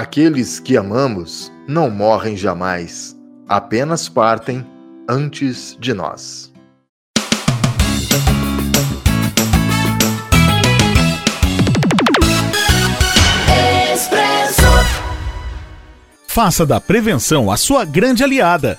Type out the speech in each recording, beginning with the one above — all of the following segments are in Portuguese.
Aqueles que amamos não morrem jamais, apenas partem antes de nós. Faça da prevenção a sua grande aliada.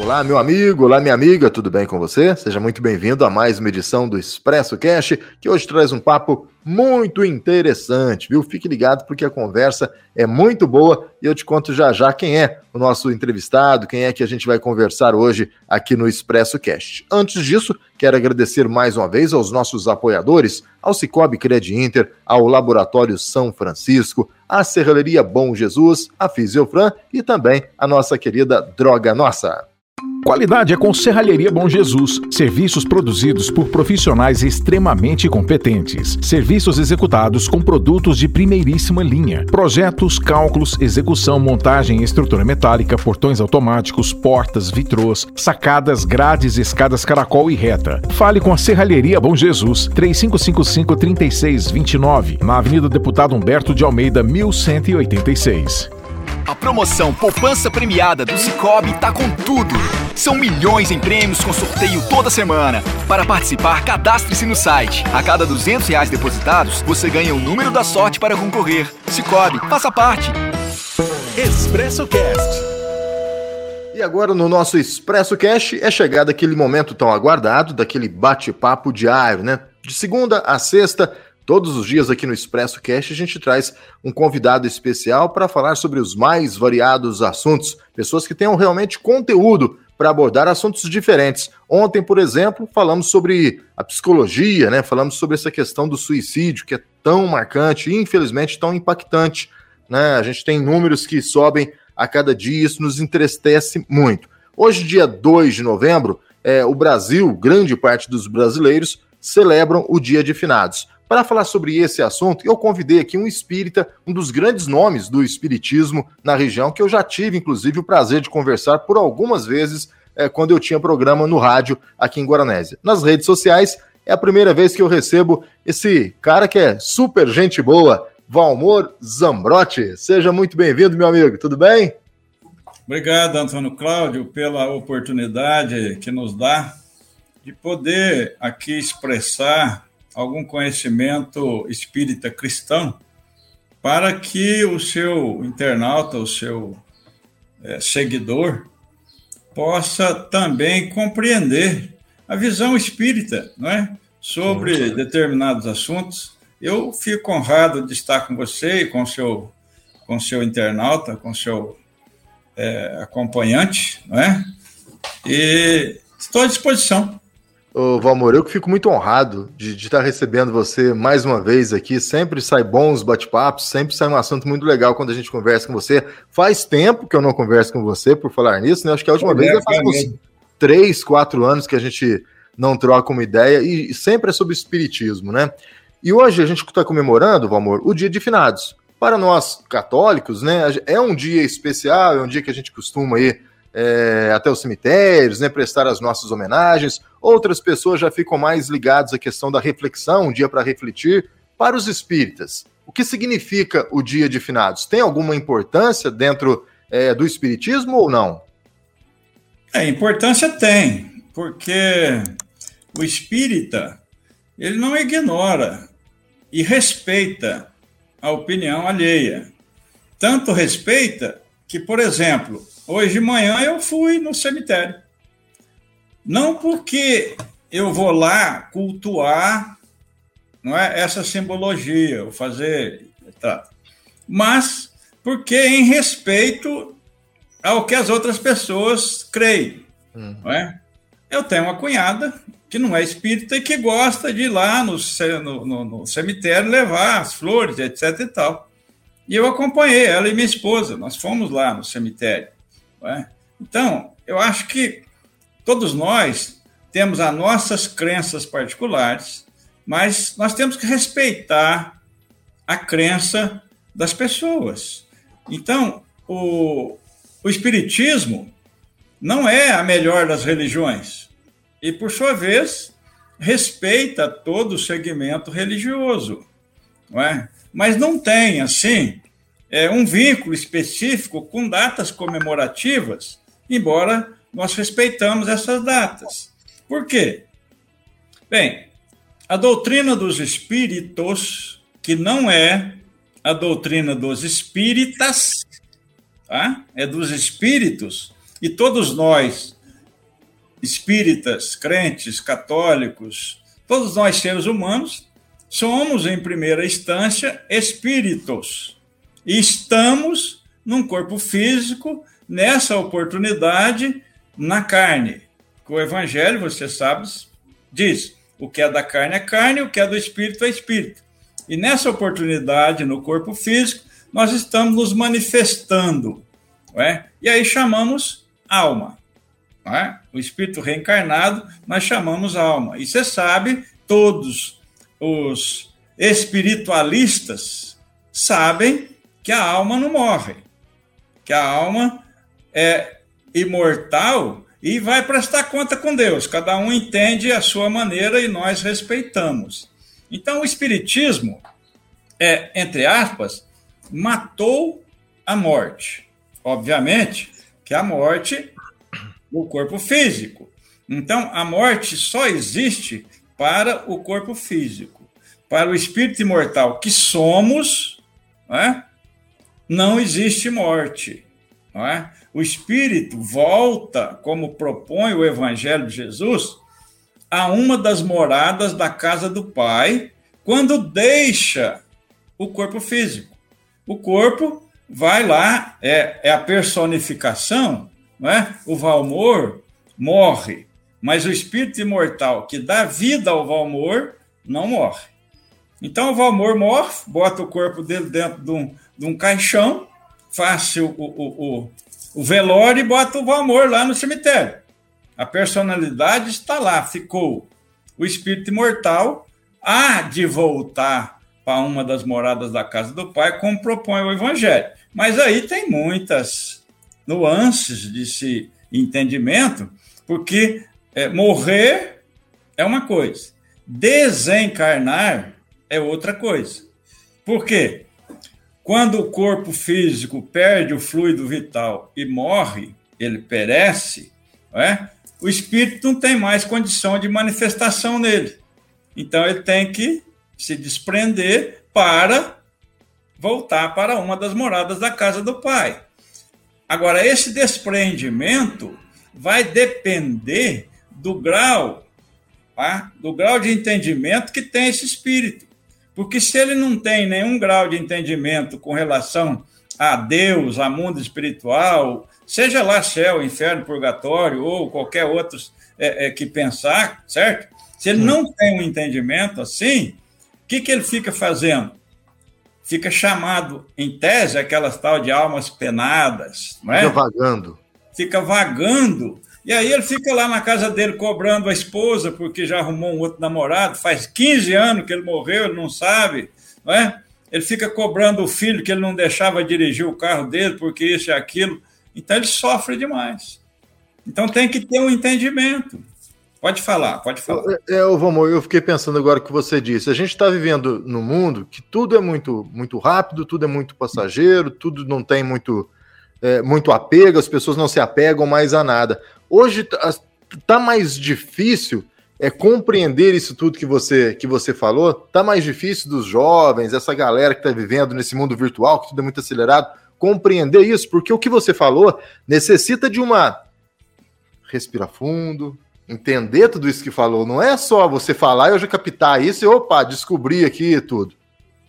Olá, meu amigo, olá, minha amiga, tudo bem com você? Seja muito bem-vindo a mais uma edição do Expresso Cash, que hoje traz um papo muito interessante, viu? Fique ligado porque a conversa é muito boa e eu te conto já já quem é o nosso entrevistado, quem é que a gente vai conversar hoje aqui no Expresso Cast. Antes disso, quero agradecer mais uma vez aos nossos apoiadores, ao Cicobi Cred Inter, ao Laboratório São Francisco, à Serralheria Bom Jesus, a Fisiofran e também a nossa querida Droga Nossa. Qualidade é com Serralheria Bom Jesus. Serviços produzidos por profissionais extremamente competentes. Serviços executados com produtos de primeiríssima linha. Projetos, cálculos, execução, montagem, estrutura metálica, portões automáticos, portas, vitrôs, sacadas, grades, escadas caracol e reta. Fale com a Serralheria Bom Jesus. 3555-3629. Na Avenida Deputado Humberto de Almeida, 1186. A promoção Poupança Premiada do Cicobi tá com tudo. São milhões em prêmios com sorteio toda semana. Para participar, cadastre-se no site. A cada 200 reais depositados, você ganha o número da sorte para concorrer. Cicobi, faça parte. Expresso Cast. E agora no nosso Expresso Cash é chegado aquele momento tão aguardado, daquele bate-papo diário, né? De segunda a sexta, Todos os dias aqui no Expresso Cast a gente traz um convidado especial para falar sobre os mais variados assuntos, pessoas que tenham realmente conteúdo para abordar assuntos diferentes. Ontem, por exemplo, falamos sobre a psicologia, né? Falamos sobre essa questão do suicídio, que é tão marcante e infelizmente tão impactante. Né? A gente tem números que sobem a cada dia, isso nos entristece muito. Hoje, dia 2 de novembro, é, o Brasil, grande parte dos brasileiros, celebram o Dia de Finados. Para falar sobre esse assunto, eu convidei aqui um espírita, um dos grandes nomes do espiritismo na região, que eu já tive, inclusive, o prazer de conversar por algumas vezes é, quando eu tinha programa no rádio aqui em Guaranésia. Nas redes sociais, é a primeira vez que eu recebo esse cara que é super gente boa, Valmor Zambrotti. Seja muito bem-vindo, meu amigo, tudo bem? Obrigado, Antônio Cláudio, pela oportunidade que nos dá de poder aqui expressar algum conhecimento espírita cristão para que o seu internauta, o seu é, seguidor, possa também compreender a visão espírita não é? sobre determinados assuntos. Eu fico honrado de estar com você e com seu, com seu internauta, com seu é, acompanhante, não é? e estou à disposição. Ô, Valmor, eu que fico muito honrado de, de, estar recebendo você mais uma vez aqui. Sempre sai bons bate-papos, sempre sai um assunto muito legal quando a gente conversa com você. Faz tempo que eu não converso com você, por falar nisso, né? Acho que a última é, vez faz uns três, quatro anos que a gente não troca uma ideia e, e sempre é sobre espiritismo, né? E hoje a gente está comemorando, Valmor, o Dia de Finados. Para nós católicos, né, é um dia especial, é um dia que a gente costuma ir é, até os cemitérios, né, prestar as nossas homenagens. Outras pessoas já ficam mais ligadas à questão da reflexão, um dia para refletir. Para os espíritas, o que significa o dia de finados? Tem alguma importância dentro é, do espiritismo ou não? É, importância tem, porque o espírita ele não ignora e respeita a opinião alheia. Tanto respeita que, por exemplo, Hoje de manhã eu fui no cemitério. Não porque eu vou lá cultuar não é, essa simbologia, ou fazer. Tá, mas porque em respeito ao que as outras pessoas creem. Uhum. Não é? Eu tenho uma cunhada que não é espírita e que gosta de ir lá no, no, no, no cemitério levar as flores, etc. e tal. E eu acompanhei ela e minha esposa, nós fomos lá no cemitério. É? Então, eu acho que todos nós temos as nossas crenças particulares, mas nós temos que respeitar a crença das pessoas. Então, o, o Espiritismo não é a melhor das religiões. E, por sua vez, respeita todo o segmento religioso. Não é? Mas não tem, assim, é, um vínculo específico com datas comemorativas, embora nós respeitamos essas datas. Por quê? Bem, a doutrina dos espíritos, que não é a doutrina dos espíritas, tá? é dos espíritos, e todos nós, espíritas, crentes, católicos, todos nós seres humanos, somos, em primeira instância, espíritos. Estamos num corpo físico, nessa oportunidade, na carne. O Evangelho, você sabe, diz: o que é da carne é carne, o que é do espírito é espírito. E nessa oportunidade, no corpo físico, nós estamos nos manifestando. É? E aí chamamos alma. É? O espírito reencarnado nós chamamos alma. E você sabe, todos os espiritualistas sabem que a alma não morre, que a alma é imortal e vai prestar conta com Deus. Cada um entende a sua maneira e nós respeitamos. Então, o Espiritismo, é, entre aspas, matou a morte. Obviamente que a morte no corpo físico. Então, a morte só existe para o corpo físico. Para o espírito imortal que somos, não, é? Não existe morte. Não é? O espírito volta, como propõe o Evangelho de Jesus, a uma das moradas da casa do Pai, quando deixa o corpo físico. O corpo vai lá, é, é a personificação, não é? o Valmor morre, mas o espírito imortal que dá vida ao Valmor não morre. Então o Valmor morre, bota o corpo dele dentro de um, de um caixão, faz o, o, o, o velório e bota o Valmor lá no cemitério. A personalidade está lá, ficou. O espírito imortal há de voltar para uma das moradas da casa do Pai, como propõe o Evangelho. Mas aí tem muitas nuances desse entendimento, porque é, morrer é uma coisa, desencarnar é outra coisa. Por quê? Quando o corpo físico perde o fluido vital e morre, ele perece, é? o espírito não tem mais condição de manifestação nele. Então ele tem que se desprender para voltar para uma das moradas da casa do pai. Agora, esse desprendimento vai depender do grau, tá? do grau de entendimento que tem esse espírito. Porque se ele não tem nenhum grau de entendimento com relação a Deus, a mundo espiritual, seja lá céu, inferno, purgatório ou qualquer outro é, é, que pensar, certo? Se ele não tem um entendimento assim, o que, que ele fica fazendo? Fica chamado, em tese, aquelas tal de almas penadas, não é? Fica vagando. Fica vagando e aí ele fica lá na casa dele cobrando a esposa, porque já arrumou um outro namorado, faz 15 anos que ele morreu, ele não sabe, não é? Ele fica cobrando o filho que ele não deixava dirigir o carro dele, porque isso e aquilo. Então ele sofre demais. Então tem que ter um entendimento. Pode falar, pode falar. É, é Vamos, eu fiquei pensando agora o que você disse. A gente está vivendo num mundo que tudo é muito, muito rápido, tudo é muito passageiro, tudo não tem muito, é, muito apego, as pessoas não se apegam mais a nada. Hoje tá, tá mais difícil é compreender isso tudo que você que você falou. Tá mais difícil dos jovens, essa galera que está vivendo nesse mundo virtual, que tudo é muito acelerado, compreender isso, porque o que você falou necessita de uma respira fundo, entender tudo isso que falou. Não é só você falar e eu já captar isso e opa, descobrir aqui tudo.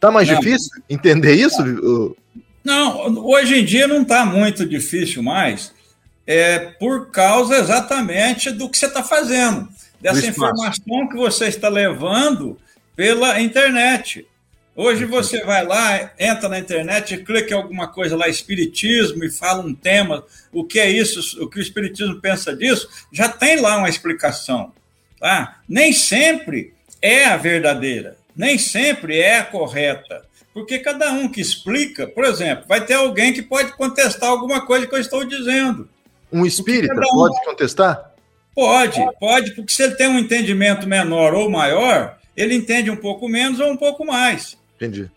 Tá mais não. difícil entender isso? Não, hoje em dia não tá muito difícil mais é, por causa exatamente do que você está fazendo, dessa informação que você está levando pela internet. Hoje você vai lá, entra na internet, clica em alguma coisa lá, Espiritismo, e fala um tema, o que é isso, o que o Espiritismo pensa disso, já tem lá uma explicação. Tá? Nem sempre é a verdadeira, nem sempre é a correta. Porque cada um que explica, por exemplo, vai ter alguém que pode contestar alguma coisa que eu estou dizendo. Um espírita um... pode contestar? Pode, pode, porque se ele tem um entendimento menor ou maior, ele entende um pouco menos ou um pouco mais. Entendi.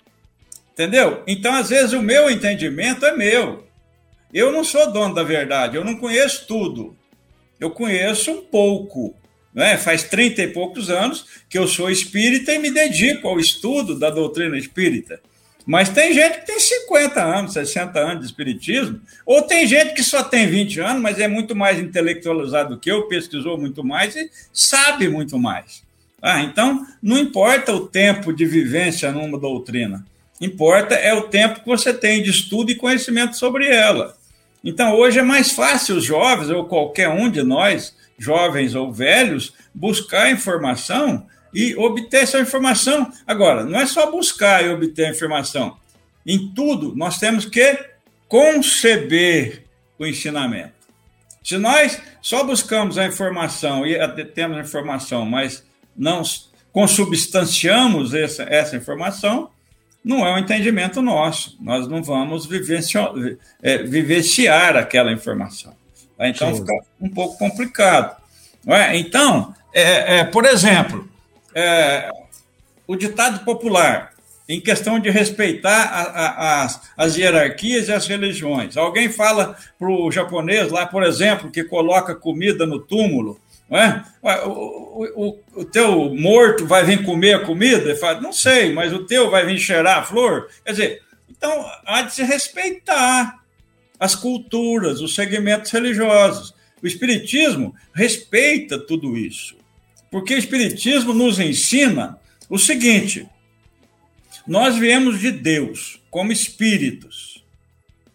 Entendeu? Então, às vezes, o meu entendimento é meu. Eu não sou dono da verdade, eu não conheço tudo. Eu conheço um pouco. Né? Faz 30 e poucos anos que eu sou espírita e me dedico ao estudo da doutrina espírita. Mas tem gente que tem 50 anos, 60 anos de espiritismo, ou tem gente que só tem 20 anos, mas é muito mais intelectualizado do que eu, pesquisou muito mais e sabe muito mais. Ah, então, não importa o tempo de vivência numa doutrina, importa é o tempo que você tem de estudo e conhecimento sobre ela. Então, hoje é mais fácil os jovens, ou qualquer um de nós, jovens ou velhos, buscar informação e obter essa informação. Agora, não é só buscar e obter a informação. Em tudo, nós temos que conceber o ensinamento. Se nós só buscamos a informação e temos a informação, mas não consubstanciamos essa, essa informação, não é um entendimento nosso. Nós não vamos vivenciar, é, vivenciar aquela informação. Tá? Então Sim. fica um pouco complicado. É? Então, é, é, por exemplo, é, o ditado popular, em questão de respeitar a, a, as, as hierarquias e as religiões. Alguém fala para o japonês lá, por exemplo, que coloca comida no túmulo, não é? O, o, o, teu morto vai vir comer a comida? Ele fala, não sei, mas o teu vai vir cheirar a flor? Quer dizer, então há de se respeitar as culturas, os segmentos religiosos. O Espiritismo respeita tudo isso, porque o Espiritismo nos ensina o seguinte: nós viemos de Deus como espíritos.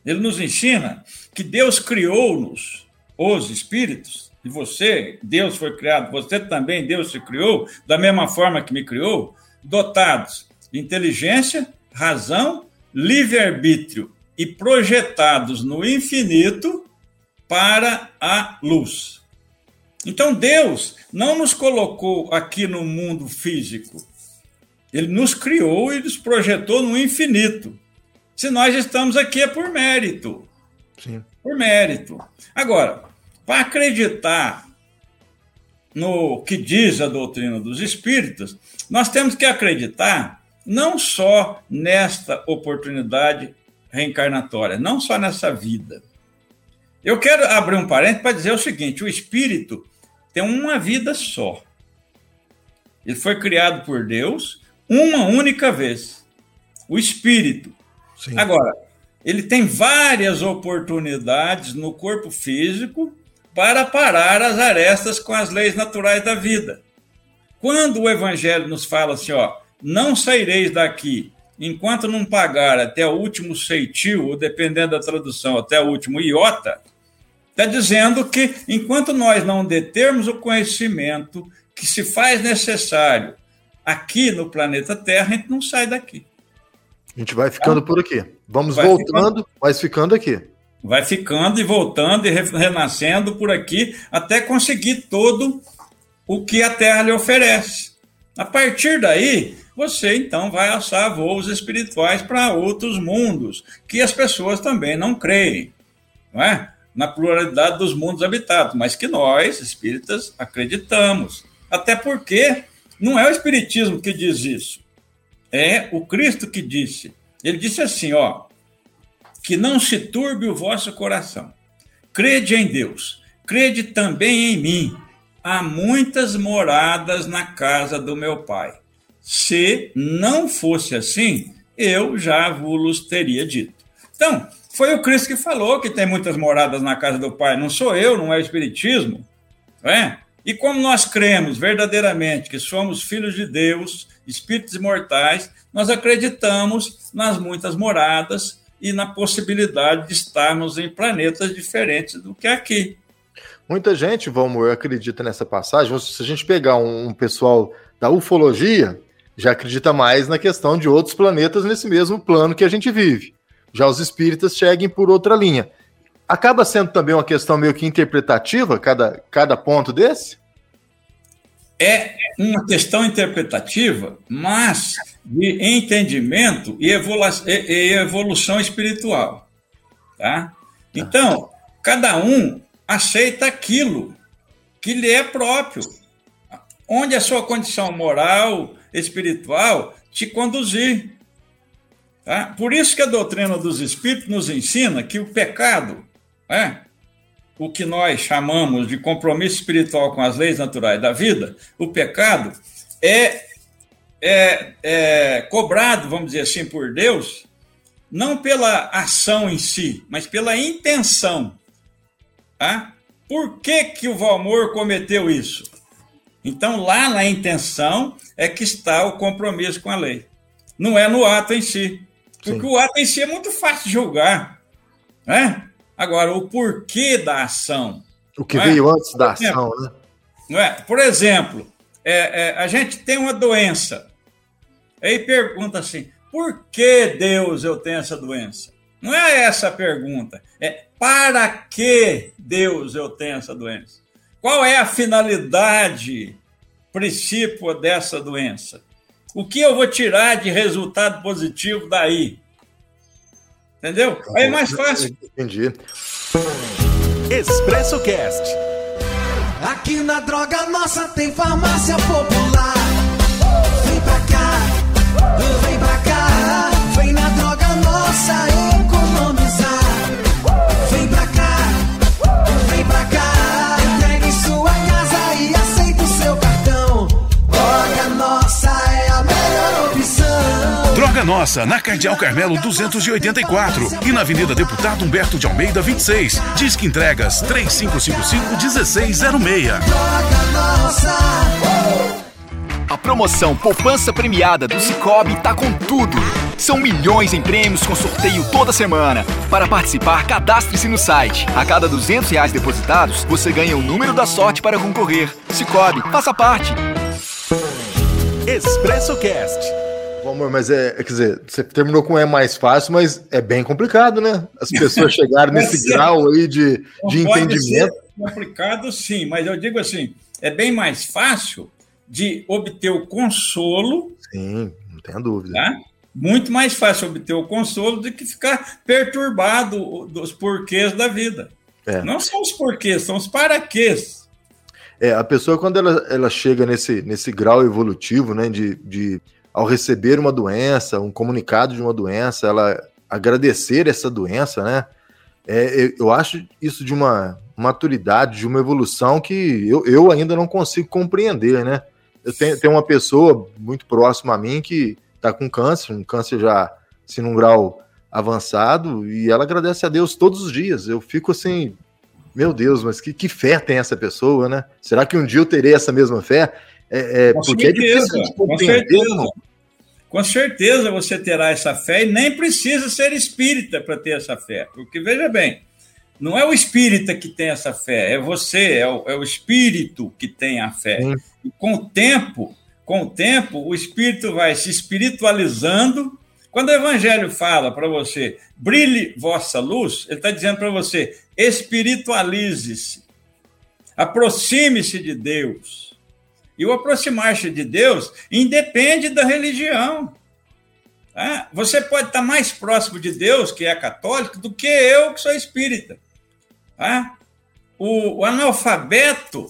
Ele nos ensina que Deus criou-nos, os espíritos, e você, Deus foi criado, você também, Deus se criou, da mesma forma que me criou, dotados de inteligência, razão, livre-arbítrio e projetados no infinito para a luz. Então Deus não nos colocou aqui no mundo físico. Ele nos criou e nos projetou no infinito. Se nós estamos aqui é por mérito. Sim. Por mérito. Agora, para acreditar no que diz a doutrina dos espíritos, nós temos que acreditar não só nesta oportunidade reencarnatória, não só nessa vida. Eu quero abrir um parênteses para dizer o seguinte: o espírito tem uma vida só. Ele foi criado por Deus uma única vez. O espírito. Sim. Agora, ele tem várias oportunidades no corpo físico para parar as arestas com as leis naturais da vida. Quando o Evangelho nos fala assim, ó, não saireis daqui enquanto não pagar até o último ceitil, ou dependendo da tradução, até o último iota, está dizendo que enquanto nós não determos o conhecimento que se faz necessário aqui no planeta Terra, a gente não sai daqui. A gente vai ficando por aqui. Vamos voltando, ficando... mas ficando aqui. Vai ficando e voltando e renascendo por aqui até conseguir todo o que a Terra lhe oferece. A partir daí, você então vai alçar voos espirituais para outros mundos, que as pessoas também não creem, não é? Na pluralidade dos mundos habitados, mas que nós, espíritas, acreditamos. Até porque não é o Espiritismo que diz isso, é o Cristo que disse. Ele disse assim: ó, que não se turbe o vosso coração. Crede em Deus, crede também em mim. Há muitas moradas na casa do meu pai. Se não fosse assim, eu já vos teria dito. Então, foi o Cristo que falou que tem muitas moradas na casa do Pai. Não sou eu, não é o Espiritismo. É? E como nós cremos verdadeiramente que somos filhos de Deus, espíritos imortais, nós acreditamos nas muitas moradas e na possibilidade de estarmos em planetas diferentes do que aqui. Muita gente, Valmor, acredita nessa passagem. Se a gente pegar um, pessoal da ufologia, já acredita mais na questão de outros planetas nesse mesmo plano que a gente vive. Já os espíritas seguem por outra linha. Acaba sendo também uma questão meio que interpretativa, cada, cada ponto desse? É uma questão interpretativa, mas de entendimento e, e evolução espiritual. Tá? Então, cada um aceita aquilo que lhe é próprio, onde a sua condição moral, espiritual te conduzir. Tá? Por isso que a doutrina dos espíritos nos ensina que o pecado, é, o que nós chamamos de compromisso espiritual com as leis naturais da vida, o pecado é, é, é cobrado, vamos dizer assim, por Deus, não pela ação em si, mas pela intenção. Tá? Por que, que o Valmor cometeu isso? Então, lá na intenção é que está o compromisso com a lei. Não é no ato em si. Porque Sim. o ato em si é muito fácil de julgar. Né? Agora, o porquê da ação. O que veio é? antes da ação, né? Não é? Por exemplo, é, é, a gente tem uma doença. Aí pergunta assim: por que Deus eu tenho essa doença? Não é essa a pergunta. É para que Deus eu tenho essa doença? Qual é a finalidade, princípio dessa doença? O que eu vou tirar de resultado positivo daí? Entendeu? Aí é mais fácil. Entendi. Expresso Cast. Aqui na Droga Nossa tem farmácia popular. Vem pra cá, vem pra cá, vem na Droga Nossa. Droga Nossa, na Cardeal Carmelo 284 e na Avenida Deputado Humberto de Almeida 26. Disque entregas 3555-1606. A promoção Poupança Premiada do Cicobi tá com tudo. São milhões em prêmios com sorteio toda semana. Para participar, cadastre-se no site. A cada 200 reais depositados, você ganha o número da sorte para concorrer. Cicobi, faça parte. Expresso Cast amor, mas é, quer dizer, você terminou com é mais fácil, mas é bem complicado, né? As pessoas chegarem nesse grau aí de, de entendimento. complicado, sim, mas eu digo assim, é bem mais fácil de obter o consolo. Sim, não tenha dúvida. Tá? Muito mais fácil obter o consolo do que ficar perturbado dos porquês da vida. É. Não são os porquês, são os paraquês. É, a pessoa, quando ela, ela chega nesse, nesse grau evolutivo, né, de, de ao receber uma doença, um comunicado de uma doença, ela agradecer essa doença, né? É, eu acho isso de uma maturidade, de uma evolução que eu, eu ainda não consigo compreender, né? Eu tenho, tenho uma pessoa muito próxima a mim que está com câncer, um câncer já assim, num grau avançado, e ela agradece a Deus todos os dias. Eu fico assim, meu Deus, mas que, que fé tem essa pessoa, né? Será que um dia eu terei essa mesma fé? É, é, com porque certeza, é com certeza. Com certeza você terá essa fé e nem precisa ser espírita para ter essa fé. Porque, veja bem, não é o espírita que tem essa fé, é você, é o, é o espírito que tem a fé. E com o tempo, com o tempo, o espírito vai se espiritualizando. Quando o evangelho fala para você, brilhe vossa luz, ele está dizendo para você, espiritualize-se, aproxime-se de Deus. E o aproximar-se de Deus independe da religião. Tá? Você pode estar mais próximo de Deus, que é católico, do que eu, que sou espírita. Tá? O, o analfabeto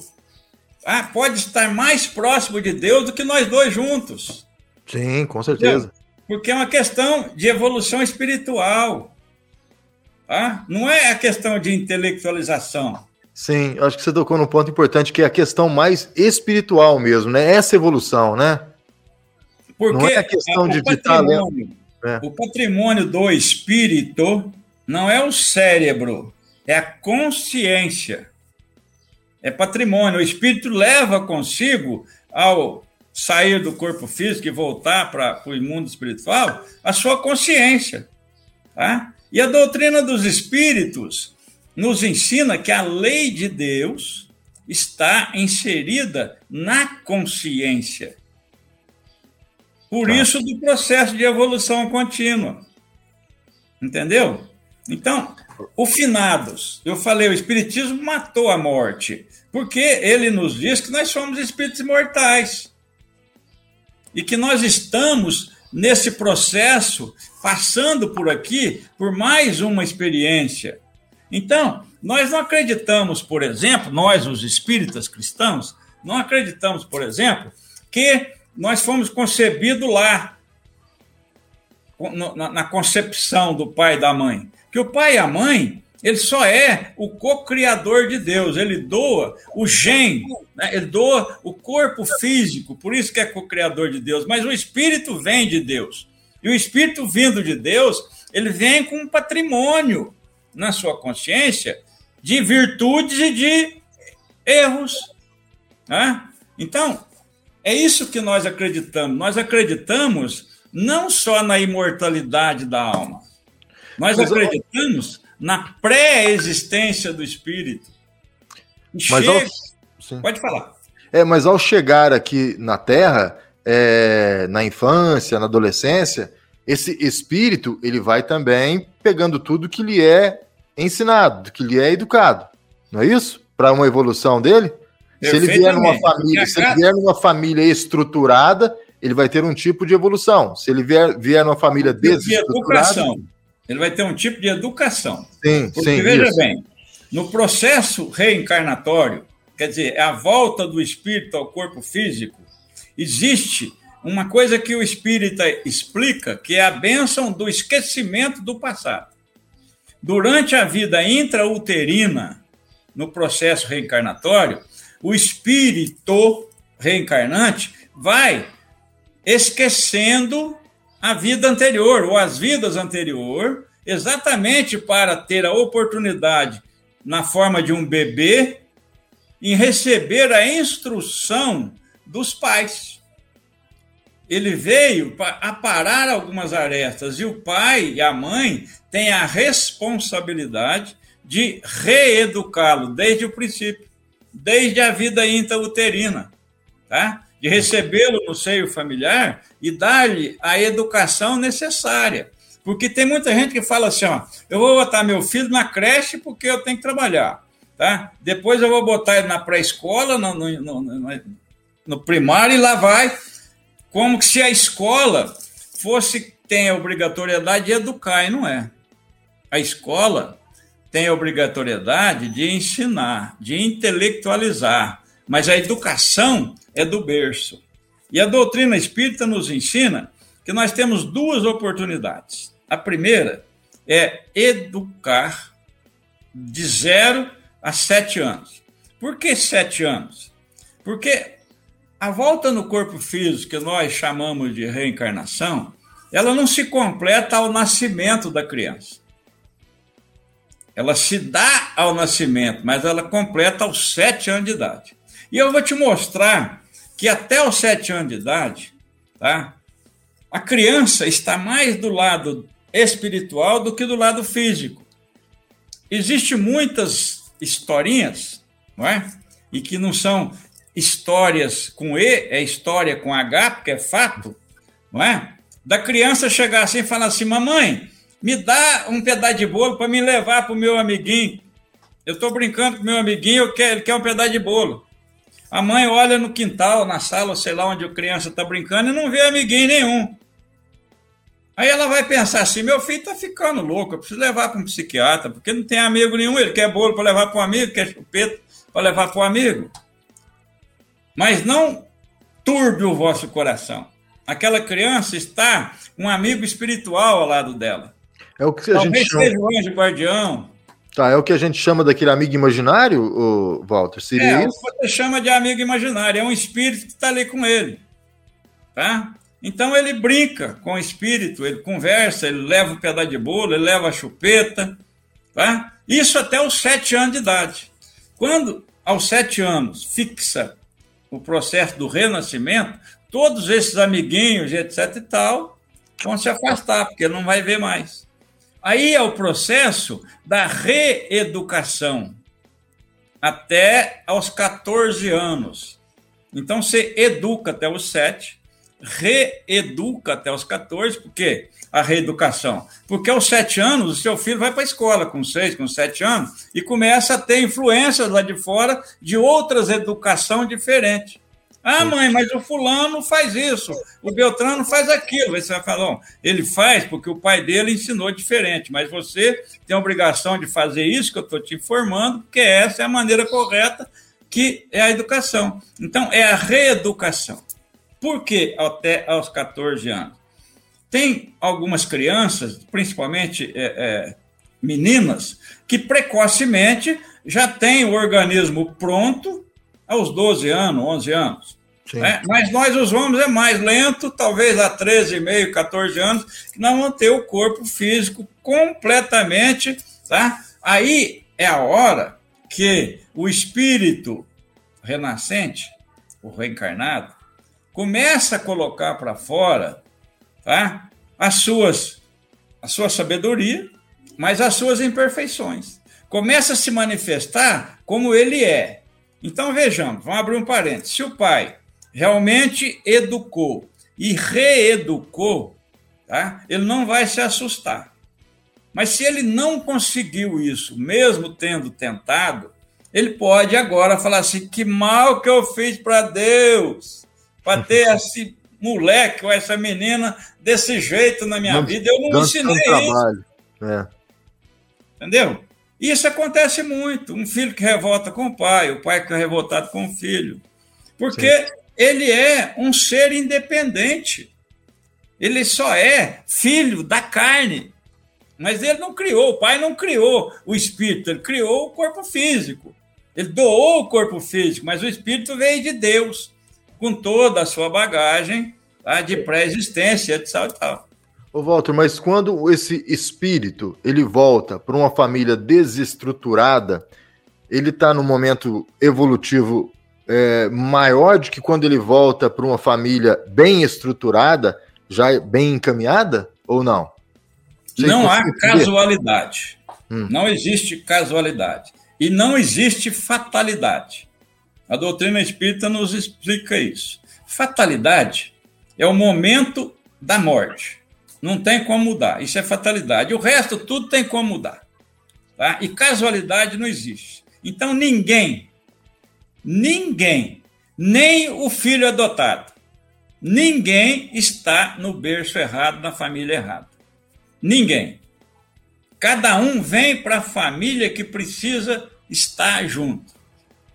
tá? pode estar mais próximo de Deus do que nós dois juntos. Sim, com certeza. Entendeu? Porque é uma questão de evolução espiritual. Tá? Não é a questão de intelectualização. Sim, acho que você tocou num ponto importante que é a questão mais espiritual mesmo, né? Essa evolução, né? Porque não é a questão de estar É. O patrimônio do espírito não é o cérebro, é a consciência. É patrimônio. O espírito leva consigo, ao sair do corpo físico e voltar para o mundo espiritual, a sua consciência. Tá? E a doutrina dos espíritos nos ensina que a lei de Deus está inserida na consciência. Por tá. isso do processo de evolução contínua. Entendeu? Então, o finados, eu falei, o espiritismo matou a morte, porque ele nos diz que nós somos espíritos imortais. E que nós estamos nesse processo, passando por aqui, por mais uma experiência. Então, nós não acreditamos, por exemplo, nós, os espíritas cristãos, não acreditamos, por exemplo, que nós fomos concebidos lá, na concepção do pai e da mãe. Que o pai e a mãe, ele só é o co-criador de Deus, ele doa o gene, né? ele doa o corpo físico, por isso que é co-criador de Deus, mas o espírito vem de Deus. E o espírito vindo de Deus, ele vem com um patrimônio na sua consciência de virtudes e de erros. Né? Então, é isso que nós acreditamos. Nós acreditamos não só na imortalidade da alma, nós Mas acreditamos eu... na pré-existência do espírito. Mas Chega... ao... Pode falar. É, mas ao chegar aqui na Terra, é, na infância, na adolescência, esse espírito ele vai também pegando tudo que lhe é ensinado, que lhe é educado, não é isso? Para uma evolução dele. Se ele vier numa família, se ele vier numa família estruturada, ele vai ter um tipo de evolução. Se ele vier, vier numa família desestruturada, de ele vai ter um tipo de educação. Sim, Porque, sim. Veja isso. bem, no processo reencarnatório, quer dizer, é a volta do espírito ao corpo físico, existe uma coisa que o espírita explica, que é a bênção do esquecimento do passado. Durante a vida intrauterina, no processo reencarnatório, o espírito reencarnante vai esquecendo a vida anterior ou as vidas anterior, exatamente para ter a oportunidade, na forma de um bebê, em receber a instrução dos pais. Ele veio para aparar algumas arestas e o pai e a mãe têm a responsabilidade de reeducá-lo desde o princípio desde a vida intrauterina, tá? de recebê-lo no seio familiar e dar-lhe a educação necessária. Porque tem muita gente que fala assim: ó, eu vou botar meu filho na creche porque eu tenho que trabalhar. Tá? Depois eu vou botar ele na pré-escola, no, no, no, no, primário, e lá vai. Como se a escola fosse tem a obrigatoriedade de educar, e não é. A escola tem a obrigatoriedade de ensinar, de intelectualizar, mas a educação é do berço. E a doutrina espírita nos ensina que nós temos duas oportunidades. A primeira é educar de zero a sete anos. Por que sete anos? Porque a volta no corpo físico, que nós chamamos de reencarnação, ela não se completa ao nascimento da criança. Ela se dá ao nascimento, mas ela completa aos sete anos de idade. E eu vou te mostrar que até os sete anos de idade, tá? A criança está mais do lado espiritual do que do lado físico. Existem muitas historinhas, não é? E que não são histórias com E, é história com H, porque é fato, não é? Da criança chegar assim e falar assim: mamãe, me dá um pedaço de bolo para me levar para o meu amiguinho. Eu estou brincando com meu amiguinho, eu quero, ele quer um pedaço de bolo. A mãe olha no quintal, na sala, sei lá onde a criança está brincando e não vê amiguinho nenhum. Aí ela vai pensar assim: meu filho está ficando louco, eu preciso levar para um psiquiatra, porque não tem amigo nenhum. Ele quer bolo para levar para um amigo, quer chupeta para levar para um amigo. Mas não turbe o vosso coração. Aquela criança está um amigo espiritual ao lado dela. É o que a Talvez gente chama. seja o anjo guardião. Tá, é o que a gente chama daquele amigo imaginário, o Walter? Seria é, isso? você chama de amigo imaginário, é um espírito que está ali com ele. Tá? Então ele brinca com o espírito, ele conversa, ele leva o pedaço de bolo, ele leva a chupeta. Tá? Isso até os sete anos de idade. Quando, aos sete anos, fixa o processo do renascimento, todos esses amiguinhos, etc e tal, vão se afastar, porque não vai ver mais. Aí é o processo da reeducação até aos 14 anos. Então você educa até os 7, reeduca até os 14, porque a reeducação? Porque aos sete anos, o seu filho vai para a escola, com seis, com sete anos, e começa a ter influências lá de fora de outras educação diferentes. Ah, mãe, mas o fulano faz isso, o Beltrano faz aquilo. Aí você vai falar, não, ele faz porque o pai dele ensinou diferente, mas você tem a obrigação de fazer isso que eu estou te informando, porque essa é a maneira correta que é a educação. Então, é a reeducação. Por que até aos 14 anos? Tem algumas crianças, principalmente é, é, meninas, que precocemente já têm o organismo pronto aos 12 anos, 11 anos. Né? Mas nós, os homens, é mais lento, talvez a 13,5, 14 anos, que nós vamos ter o corpo físico completamente. Tá? Aí é a hora que o espírito renascente, o reencarnado, começa a colocar para fora tá? as suas, a sua sabedoria, mas as suas imperfeições. Começa a se manifestar como ele é. Então vejamos, vamos abrir um parênteses. Se o pai realmente educou e reeducou, tá? ele não vai se assustar. Mas se ele não conseguiu isso, mesmo tendo tentado, ele pode agora falar assim: que mal que eu fiz para Deus, para ter esse moleque ou essa menina desse jeito na minha vida, eu não ensinei isso. É. Entendeu? Isso acontece muito. Um filho que revolta com o pai, o pai que é revoltado com o filho. Porque Sim. ele é um ser independente. Ele só é filho da carne. Mas ele não criou, o pai não criou o espírito, ele criou o corpo físico. Ele doou o corpo físico, mas o espírito veio de Deus, com toda a sua bagagem tá, de pré-existência, etc. E tal. Ô Walter, mas quando esse espírito ele volta para uma família desestruturada, ele está no momento evolutivo é, maior do que quando ele volta para uma família bem estruturada, já bem encaminhada, ou não? Você não há casualidade. Hum. Não existe casualidade. E não existe fatalidade. A doutrina espírita nos explica isso. Fatalidade é o momento da morte. Não tem como mudar. Isso é fatalidade. O resto, tudo tem como mudar. Tá? E casualidade não existe. Então, ninguém, ninguém, nem o filho adotado, ninguém está no berço errado, na família errada. Ninguém. Cada um vem para a família que precisa estar junto.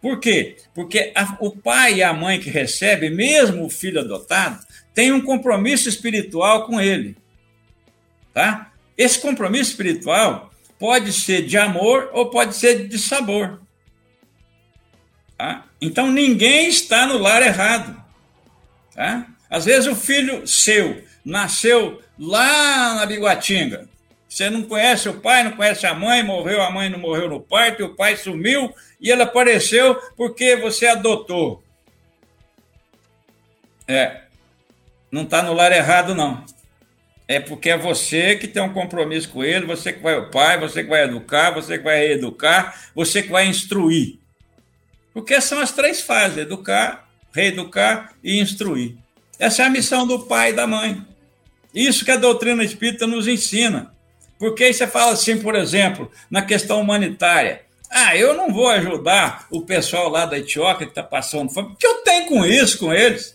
Por quê? Porque a, o pai e a mãe que recebe, mesmo o filho adotado, tem um compromisso espiritual com ele. Tá? Esse compromisso espiritual pode ser de amor ou pode ser de sabor. Tá? Então ninguém está no lar errado. Tá? Às vezes o filho seu nasceu lá na Biguatinga. Você não conhece o pai, não conhece a mãe, morreu, a mãe não morreu no parto, o pai sumiu e ele apareceu porque você adotou. É, não está no lar errado, não é porque é você que tem um compromisso com ele, você que vai o pai, você que vai educar, você que vai reeducar, você que vai instruir. Porque são as três fases: educar, reeducar e instruir. Essa é a missão do pai e da mãe. Isso que a doutrina espírita nos ensina. Porque aí você fala assim, por exemplo, na questão humanitária. Ah, eu não vou ajudar o pessoal lá da Etiópia que está passando fome. O que eu tenho com isso, com eles?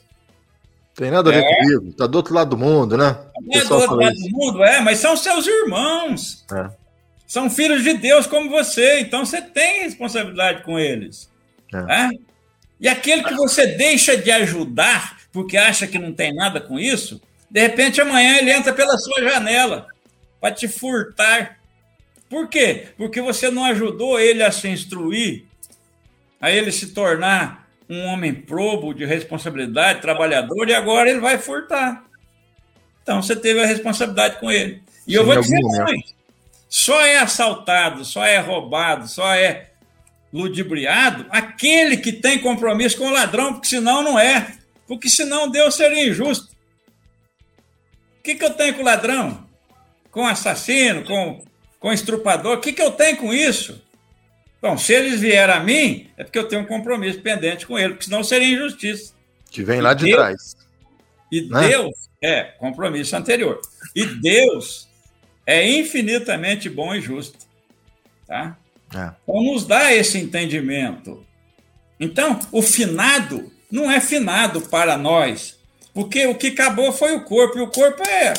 Tem nada a ver é. comigo, tá do outro lado do mundo, né? É do outro lado isso. do mundo, é, mas são seus irmãos. É. São filhos de Deus como você, então você tem responsabilidade com eles. É. é? E aquele que você deixa de ajudar porque acha que não tem nada com isso, de repente amanhã ele entra pela sua janela para te furtar. Por quê? Porque você não ajudou ele a se instruir, a ele se tornar um homem probo, de responsabilidade, trabalhador, e agora ele vai furtar. Então você teve a responsabilidade com ele. E Sim, eu vou dizer mais: só é assaltado, só é roubado, só é ludibriado aquele que tem compromisso com o ladrão, porque senão não é. Porque senão Deus seria injusto. O que, que eu tenho com o ladrão? Com assassino, com, com estrupador? O que, que eu tenho com isso? Bom, se eles vierem a mim, é porque eu tenho um compromisso pendente com ele, porque senão seria injustiça. Que vem lá de Deus, trás. E né? Deus é compromisso anterior. E Deus é infinitamente bom e justo. Tá? É. Então, nos dá esse entendimento. Então, o finado não é finado para nós, porque o que acabou foi o corpo, e o corpo é.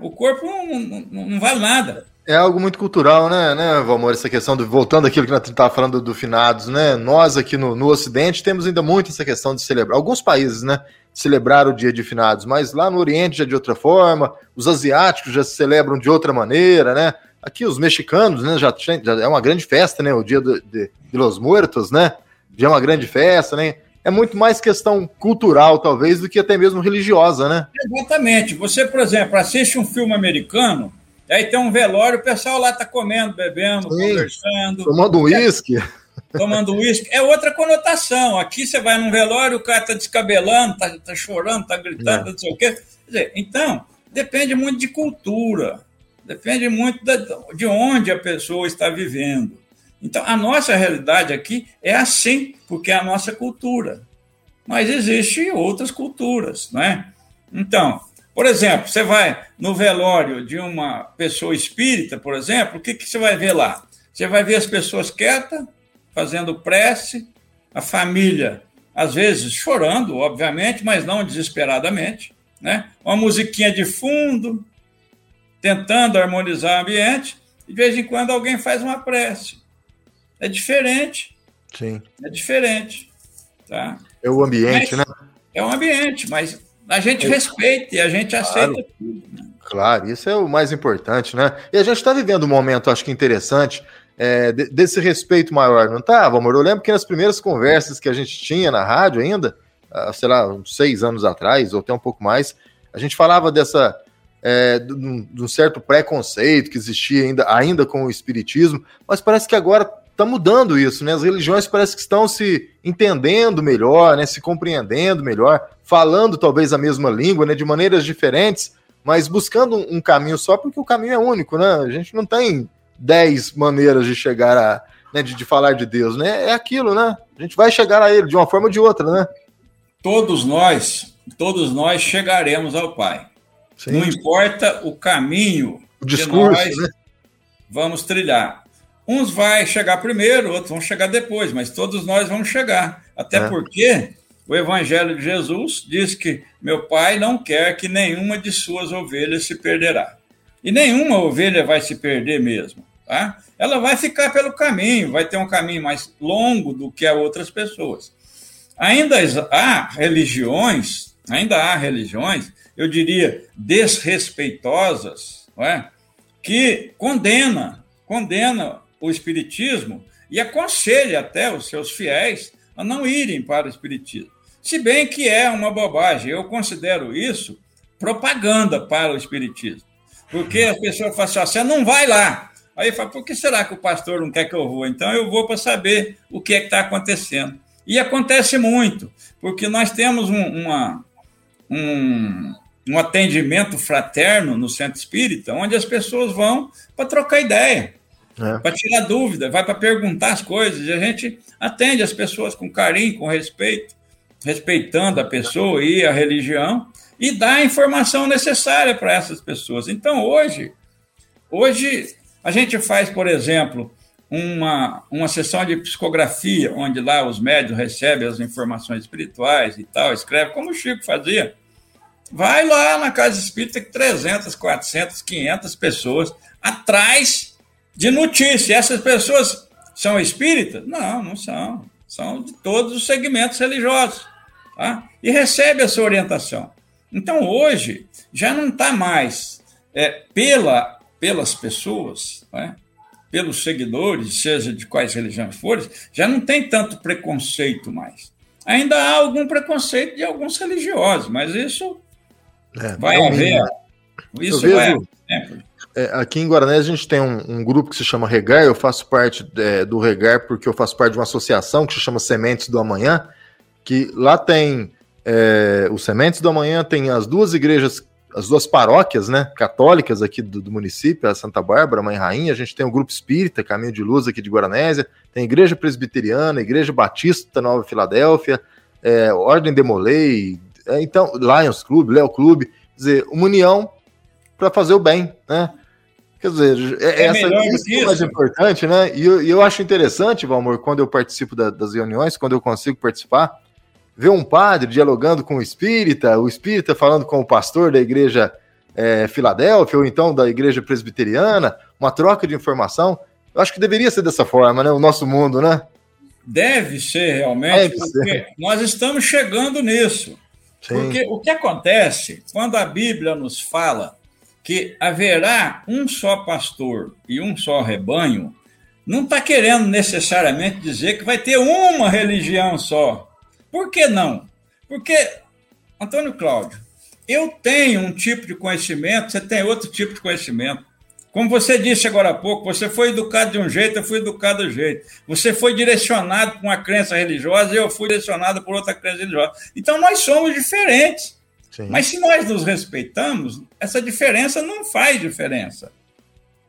O corpo não, não, não vale nada. É algo muito cultural, né, né, Valmor? Essa questão do. Voltando àquilo que nós estávamos falando do, finados, né? Nós aqui no, no Ocidente temos ainda muito essa questão de celebrar. Alguns países, né? Celebrar o dia de finados, mas lá no Oriente já de outra forma, os asiáticos já se celebram de outra maneira, né? Aqui os mexicanos, né? Já, já é uma grande festa, né? O dia de, de, de Los Muertos, né? Já é uma grande festa, né? É muito mais questão cultural, talvez, do que até mesmo religiosa, né? Exatamente. Você, por exemplo, assiste um filme americano Aí tem um velório, o pessoal lá está comendo, bebendo, Sim, conversando. Tomando uísque. Tomando uísque. É outra conotação. Aqui você vai num velório, o cara está descabelando, está tá chorando, está gritando, é. não sei o quê. Dizer, então, depende muito de cultura. Depende muito de onde a pessoa está vivendo. Então, a nossa realidade aqui é assim, porque é a nossa cultura. Mas existem outras culturas, não é? Então, por exemplo, você vai no velório de uma pessoa espírita, por exemplo, o que, que você vai ver lá? Você vai ver as pessoas quietas, fazendo prece, a família, às vezes chorando, obviamente, mas não desesperadamente, né? Uma musiquinha de fundo, tentando harmonizar o ambiente, e de vez em quando alguém faz uma prece. É diferente. Sim. É diferente. Tá? É o ambiente, mas, né? É o ambiente, mas a gente respeita e a gente aceita claro. tudo. Né? Claro, isso é o mais importante, né? E a gente está vivendo um momento, acho que interessante, é, desse respeito maior, não tá, amor? Eu lembro que nas primeiras conversas que a gente tinha na rádio ainda, sei lá, uns seis anos atrás, ou até um pouco mais, a gente falava dessa. É, de, de um certo preconceito que existia ainda, ainda com o espiritismo, mas parece que agora está mudando isso, né? As religiões parece que estão se entendendo melhor, né? Se compreendendo melhor, falando talvez a mesma língua, né? De maneiras diferentes, mas buscando um, caminho só, porque o caminho é único, né? A gente não tem dez maneiras de chegar a, né? De, de falar de Deus, né? É aquilo, né? A gente vai chegar a Ele de uma forma ou de outra, né? Todos nós, todos nós chegaremos ao Pai. Sim. Não importa o caminho o discurso, que nós né? vamos trilhar Uns vai chegar primeiro, outros vão chegar depois, mas todos nós vamos chegar. Até é. porque o Evangelho de Jesus diz que meu pai não quer que nenhuma de suas ovelhas se perderá. E nenhuma ovelha vai se perder mesmo. Tá? Ela vai ficar pelo caminho, vai ter um caminho mais longo do que a outras pessoas. Ainda há religiões, ainda há religiões, eu diria, desrespeitosas, não é? que condena, condena o Espiritismo e aconselha até os seus fiéis a não irem para o Espiritismo. Se bem que é uma bobagem, eu considero isso propaganda para o Espiritismo. Porque a pessoa fala assim: você não vai lá. Aí fala: por que será que o pastor não quer que eu vou? Então eu vou para saber o que é que está acontecendo. E acontece muito, porque nós temos um, uma, um, um atendimento fraterno no centro espírita, onde as pessoas vão para trocar ideia é. para tirar dúvida, vai para perguntar as coisas, e a gente atende as pessoas com carinho, com respeito, respeitando a pessoa e a religião, e dá a informação necessária para essas pessoas. Então, hoje, hoje a gente faz, por exemplo, uma, uma sessão de psicografia, onde lá os médios recebem as informações espirituais e tal, escreve como o Chico fazia. Vai lá na casa espírita que 300, 400, 500 pessoas atrás de notícia. Essas pessoas são espíritas? Não, não são. São de todos os segmentos religiosos. Tá? E recebe essa orientação. Então, hoje, já não está mais é, pela, pelas pessoas, né? pelos seguidores, seja de quais religiões forem, já não tem tanto preconceito mais. Ainda há algum preconceito de alguns religiosos, mas isso é, vai haver. Isso vejo, vai. É, aqui em Guarané a gente tem um, um, grupo que se chama Regar, eu faço parte é, do Regar porque eu faço parte de uma associação que se chama Sementes do Amanhã, que lá tem é, os Sementes do Amanhã, tem as duas igrejas, as duas paróquias né, católicas aqui do, do, município, a Santa Bárbara, Mãe Rainha, a gente tem o grupo Espírita, Caminho de Luz aqui de Guaranésia, tem Igreja Presbiteriana, Igreja Batista Nova Filadélfia, é, Ordem Demolei, é, então, Lions Club, Léo Clube, quer dizer, uma união para fazer o bem, né? Quer dizer, é, é essa isso é mais importante, né? E eu, eu acho interessante, Valmor, quando eu participo da, das reuniões, quando eu consigo participar, ver um padre dialogando com o espírita, o espírita falando com o pastor da igreja é, Filadélfia, ou então da igreja presbiteriana, uma troca de informação. Eu acho que deveria ser dessa forma, né? O nosso mundo, né? Deve ser realmente, Deve porque ser. nós estamos chegando nisso. Sim. Porque o que acontece quando a Bíblia nos fala que haverá um só pastor e um só rebanho, não está querendo necessariamente dizer que vai ter uma religião só. Por que não? Porque, Antônio Cláudio, eu tenho um tipo de conhecimento, você tem outro tipo de conhecimento. Como você disse agora há pouco, você foi educado de um jeito, eu fui educado de jeito. Você foi direcionado por uma crença religiosa eu fui direcionado por outra crença religiosa. Então nós somos diferentes. Sim. Mas se nós nos respeitamos, essa diferença não faz diferença.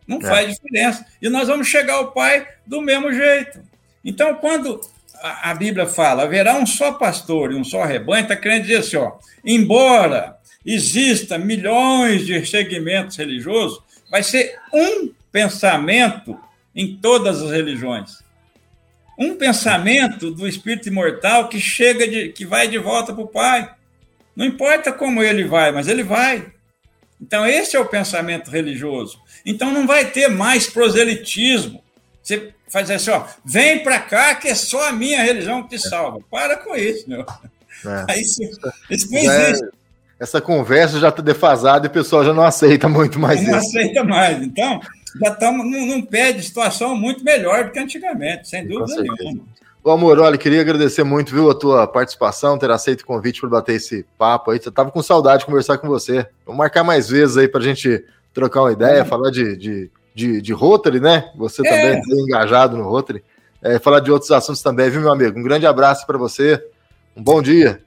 Não é. faz diferença. E nós vamos chegar ao Pai do mesmo jeito. Então, quando a, a Bíblia fala haverá um só pastor e um só rebanho, está querendo dizer assim: ó, embora exista milhões de segmentos religiosos, vai ser um pensamento em todas as religiões. Um pensamento do espírito imortal que chega de, que vai de volta para o Pai. Não importa como ele vai, mas ele vai. Então, esse é o pensamento religioso. Então, não vai ter mais proselitismo. Você faz assim, ó, vem para cá que é só a minha religião que te salva. Para com isso, meu. É. Aí, isso, isso não é, existe. É, essa conversa já está defasada e o pessoal já não aceita muito mais não isso. Não aceita mais. Então, já estamos num, num pé de situação muito melhor do que antigamente, sem dúvida nenhuma. Ô, amor, olha, queria agradecer muito, viu, a tua participação, ter aceito o convite para bater esse papo aí. Eu tava com saudade de conversar com você. Vamos marcar mais vezes aí para a gente trocar uma ideia, é. falar de, de, de, de Rotary, né? Você é. também é engajado no Rotary. É, falar de outros assuntos também, viu, meu amigo? Um grande abraço para você. Um bom dia.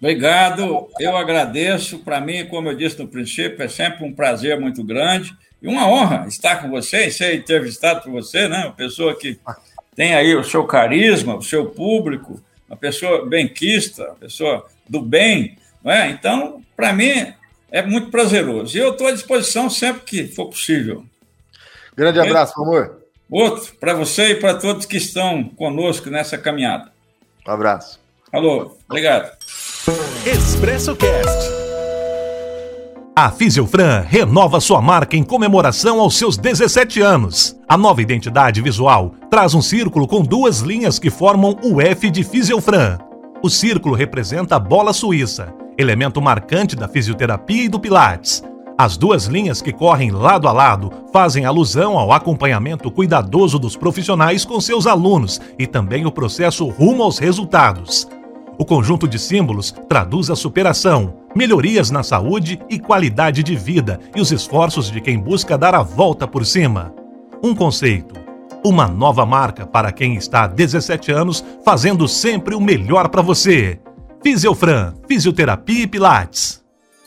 Obrigado, eu agradeço. Para mim, como eu disse no princípio, é sempre um prazer muito grande e uma honra estar com você e ser entrevistado por você, né? Uma pessoa que tem aí o seu carisma, o seu público, uma pessoa benquista, uma pessoa do bem, não é? Então, para mim, é muito prazeroso. E eu estou à disposição sempre que for possível. Grande abraço, amor. Outro, para você e para todos que estão conosco nessa caminhada. Um abraço. Alô, obrigado. Expresso Cast. A Fisiofran renova sua marca em comemoração aos seus 17 anos. A nova identidade visual traz um círculo com duas linhas que formam o F de Fisiofran. O círculo representa a bola suíça, elemento marcante da fisioterapia e do Pilates. As duas linhas que correm lado a lado fazem alusão ao acompanhamento cuidadoso dos profissionais com seus alunos e também o processo rumo aos resultados. O conjunto de símbolos traduz a superação, melhorias na saúde e qualidade de vida e os esforços de quem busca dar a volta por cima. Um conceito, uma nova marca para quem está há 17 anos fazendo sempre o melhor para você. Fisiofran, Fisioterapia e Pilates.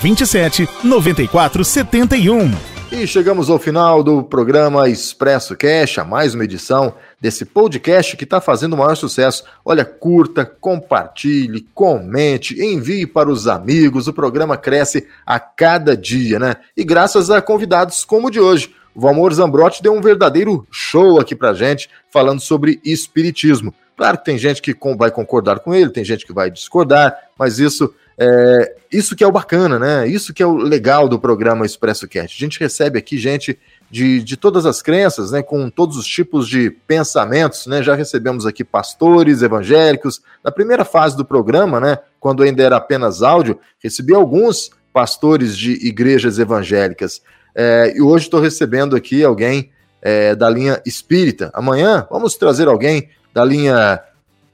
27 94 71. E chegamos ao final do programa Expresso Cash, a mais uma edição desse podcast que está fazendo o maior sucesso. Olha, curta, compartilhe, comente, envie para os amigos. O programa cresce a cada dia, né? E graças a convidados como o de hoje. O Valmor Zambrotti deu um verdadeiro show aqui pra gente, falando sobre espiritismo. Claro que tem gente que vai concordar com ele, tem gente que vai discordar, mas isso é, isso que é o bacana, né? Isso que é o legal do programa Expresso Cast. A gente recebe aqui gente de, de todas as crenças, né? Com todos os tipos de pensamentos, né? Já recebemos aqui pastores evangélicos. Na primeira fase do programa, né? Quando ainda era apenas áudio, recebi alguns pastores de igrejas evangélicas. É, e hoje estou recebendo aqui alguém é, da linha espírita. Amanhã vamos trazer alguém da linha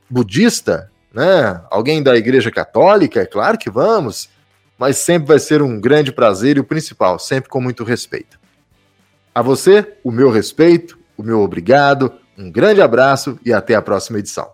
budista, né? Alguém da Igreja Católica? É claro que vamos, mas sempre vai ser um grande prazer e o principal, sempre com muito respeito. A você, o meu respeito, o meu obrigado, um grande abraço e até a próxima edição.